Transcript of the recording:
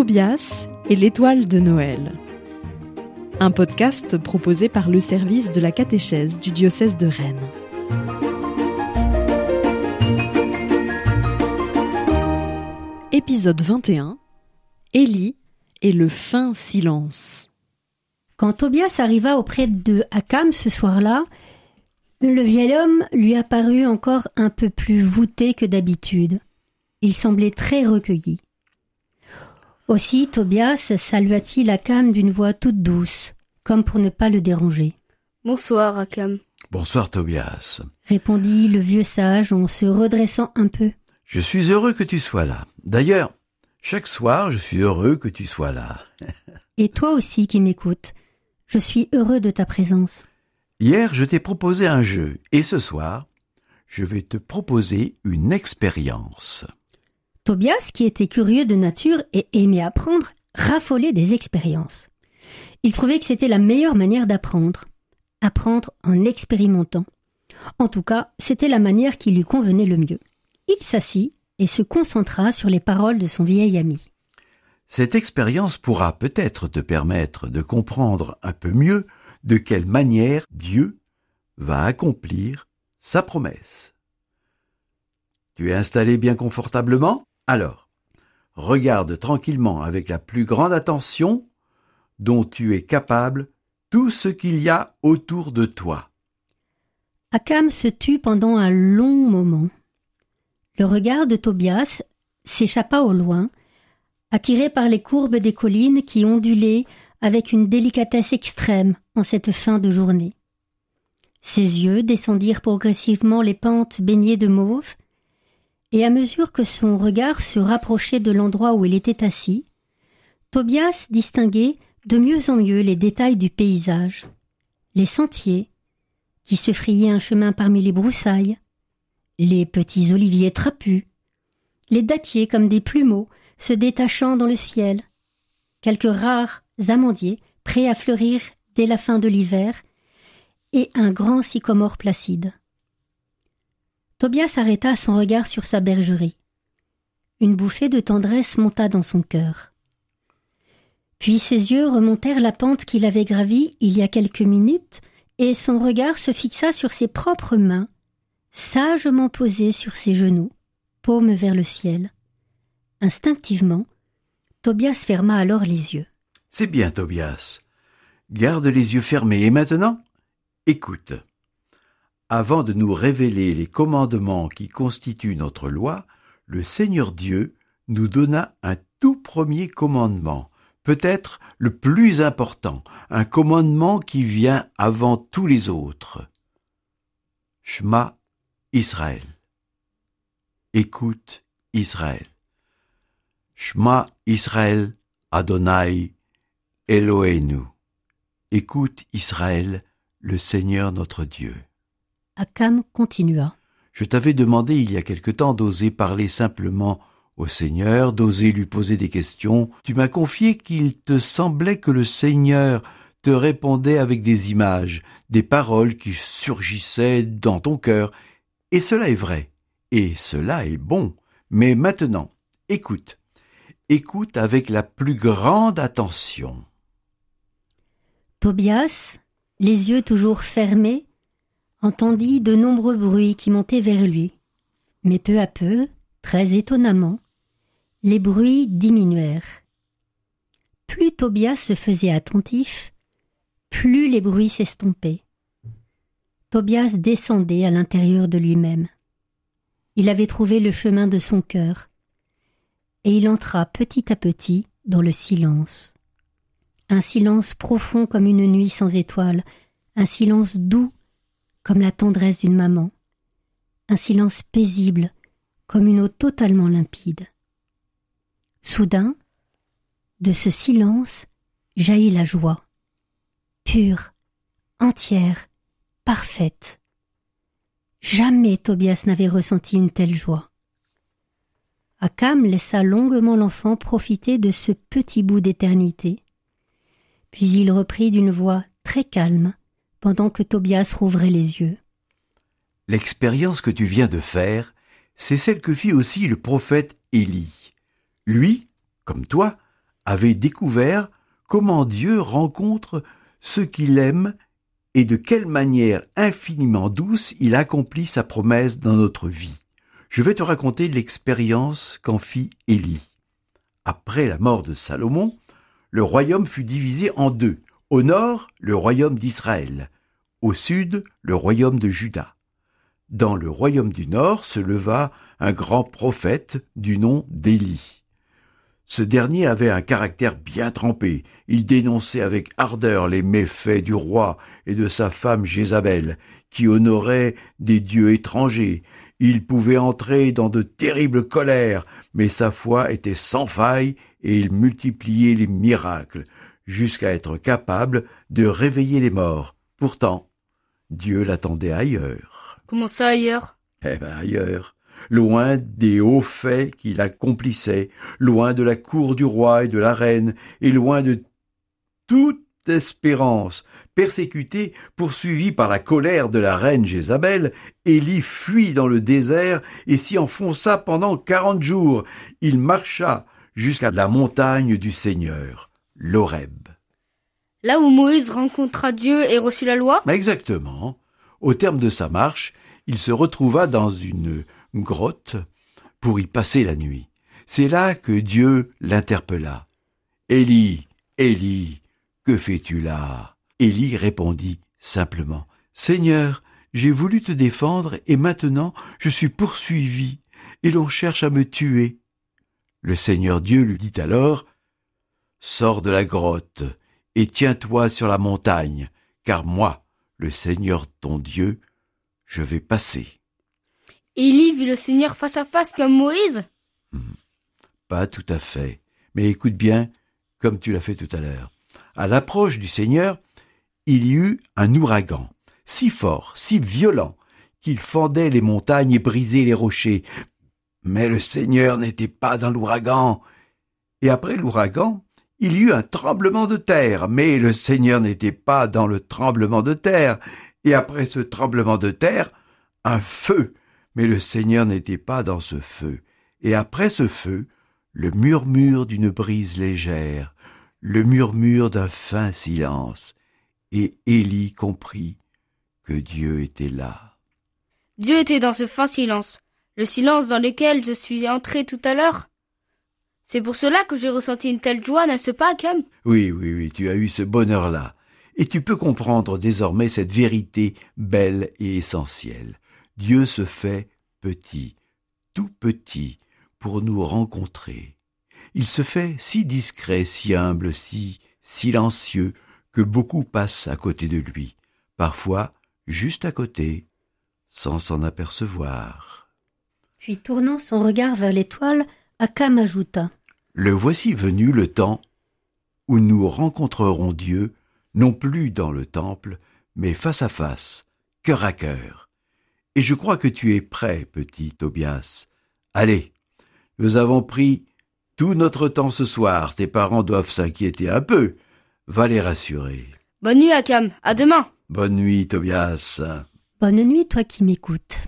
Tobias et l'étoile de Noël. Un podcast proposé par le service de la catéchèse du diocèse de Rennes. Épisode 21 Élie et le fin silence. Quand Tobias arriva auprès de Akam ce soir-là, le vieil homme lui apparut encore un peu plus voûté que d'habitude. Il semblait très recueilli. Aussi Tobias salua-t-il Akam d'une voix toute douce, comme pour ne pas le déranger. Bonsoir, Akam. Bonsoir, Tobias. Répondit le vieux sage en se redressant un peu. Je suis heureux que tu sois là. D'ailleurs, chaque soir, je suis heureux que tu sois là. Et toi aussi qui m'écoutes, je suis heureux de ta présence. Hier, je t'ai proposé un jeu, et ce soir, je vais te proposer une expérience. Tobias, qui était curieux de nature et aimait apprendre, raffolait des expériences. Il trouvait que c'était la meilleure manière d'apprendre. Apprendre en expérimentant. En tout cas, c'était la manière qui lui convenait le mieux. Il s'assit et se concentra sur les paroles de son vieil ami. Cette expérience pourra peut-être te permettre de comprendre un peu mieux de quelle manière Dieu va accomplir sa promesse. Tu es installé bien confortablement? Alors, regarde tranquillement avec la plus grande attention dont tu es capable tout ce qu'il y a autour de toi. Akam se tut pendant un long moment. Le regard de Tobias s'échappa au loin, attiré par les courbes des collines qui ondulaient avec une délicatesse extrême en cette fin de journée. Ses yeux descendirent progressivement les pentes baignées de mauve, et à mesure que son regard se rapprochait de l'endroit où il était assis, Tobias distinguait de mieux en mieux les détails du paysage, les sentiers, qui se frayaient un chemin parmi les broussailles, les petits oliviers trapus, les dattiers comme des plumeaux se détachant dans le ciel, quelques rares amandiers prêts à fleurir dès la fin de l'hiver, et un grand sycomore placide. Tobias arrêta son regard sur sa bergerie. Une bouffée de tendresse monta dans son cœur. Puis ses yeux remontèrent la pente qu'il avait gravie il y a quelques minutes, et son regard se fixa sur ses propres mains, sagement posées sur ses genoux, paume vers le ciel. Instinctivement, Tobias ferma alors les yeux. C'est bien, Tobias. Garde les yeux fermés, et maintenant, écoute. Avant de nous révéler les commandements qui constituent notre loi, le Seigneur Dieu nous donna un tout premier commandement, peut-être le plus important, un commandement qui vient avant tous les autres. Shema Israël. Écoute Israël. Shema Israël Adonai Eloheinu. Écoute Israël, le Seigneur notre Dieu. Akam continua. Je t'avais demandé il y a quelque temps d'oser parler simplement au Seigneur, d'oser lui poser des questions. Tu m'as confié qu'il te semblait que le Seigneur te répondait avec des images, des paroles qui surgissaient dans ton cœur. Et cela est vrai. Et cela est bon. Mais maintenant, écoute. Écoute avec la plus grande attention. Tobias, les yeux toujours fermés, entendit de nombreux bruits qui montaient vers lui. Mais peu à peu, très étonnamment, les bruits diminuèrent. Plus Tobias se faisait attentif, plus les bruits s'estompaient. Tobias descendait à l'intérieur de lui-même. Il avait trouvé le chemin de son cœur, et il entra petit à petit dans le silence. Un silence profond comme une nuit sans étoiles, un silence doux comme la tendresse d'une maman, un silence paisible, comme une eau totalement limpide. Soudain, de ce silence jaillit la joie, pure, entière, parfaite. Jamais Tobias n'avait ressenti une telle joie. Akam laissa longuement l'enfant profiter de ce petit bout d'éternité. Puis il reprit d'une voix très calme pendant que Tobias rouvrait les yeux. L'expérience que tu viens de faire, c'est celle que fit aussi le prophète Élie. Lui, comme toi, avait découvert comment Dieu rencontre ceux qu'il aime et de quelle manière infiniment douce il accomplit sa promesse dans notre vie. Je vais te raconter l'expérience qu'en fit Élie. Après la mort de Salomon, le royaume fut divisé en deux. Au nord, le royaume d'Israël. Au sud, le royaume de Juda. Dans le royaume du nord se leva un grand prophète du nom d'Élie. Ce dernier avait un caractère bien trempé. Il dénonçait avec ardeur les méfaits du roi et de sa femme Jézabel, qui honoraient des dieux étrangers. Il pouvait entrer dans de terribles colères, mais sa foi était sans faille et il multipliait les miracles, jusqu'à être capable de réveiller les morts. Pourtant, Dieu l'attendait ailleurs. Comment ça ailleurs? Eh ben ailleurs loin des hauts faits qu'il accomplissait, loin de la cour du roi et de la reine, et loin de toute espérance. Persécuté, poursuivi par la colère de la reine Jézabel, Élie fuit dans le désert et s'y enfonça pendant quarante jours. Il marcha jusqu'à la montagne du Seigneur, l'Horeb. Là où Moïse rencontra Dieu et reçut la loi? Exactement. Au terme de sa marche, il se retrouva dans une grotte pour y passer la nuit. C'est là que Dieu l'interpella. Élie, Élie, que fais-tu là? Élie répondit simplement. Seigneur, j'ai voulu te défendre et maintenant je suis poursuivi et l'on cherche à me tuer. Le Seigneur Dieu lui dit alors, Sors de la grotte et tiens-toi sur la montagne, car moi, le Seigneur ton Dieu, je vais passer. Élie vit le Seigneur face à face comme Moïse Pas tout à fait. Mais écoute bien, comme tu l'as fait tout à l'heure. À l'approche du Seigneur, il y eut un ouragan, si fort, si violent, qu'il fendait les montagnes et brisait les rochers. Mais le Seigneur n'était pas dans l'ouragan. Et après l'ouragan, il y eut un tremblement de terre, mais le Seigneur n'était pas dans le tremblement de terre. Et après ce tremblement de terre, un feu, mais le Seigneur n'était pas dans ce feu. Et après ce feu, le murmure d'une brise légère, le murmure d'un fin silence. Et Élie comprit que Dieu était là. Dieu était dans ce fin silence, le silence dans lequel je suis entré tout à l'heure. C'est pour cela que j'ai ressenti une telle joie, n'est-ce pas, Cam Oui, oui, oui, tu as eu ce bonheur-là. Et tu peux comprendre désormais cette vérité belle et essentielle. Dieu se fait petit, tout petit, pour nous rencontrer. Il se fait si discret, si humble, si silencieux, que beaucoup passent à côté de lui, parfois juste à côté, sans s'en apercevoir. Puis tournant son regard vers l'étoile, Akam ajouta. Le voici venu le temps où nous rencontrerons Dieu, non plus dans le temple, mais face à face, cœur à cœur. Et je crois que tu es prêt, petit Tobias. Allez, nous avons pris tout notre temps ce soir. Tes parents doivent s'inquiéter un peu. Va les rassurer. Bonne nuit, Akam. À demain. Bonne nuit, Tobias. Bonne nuit, toi qui m'écoutes.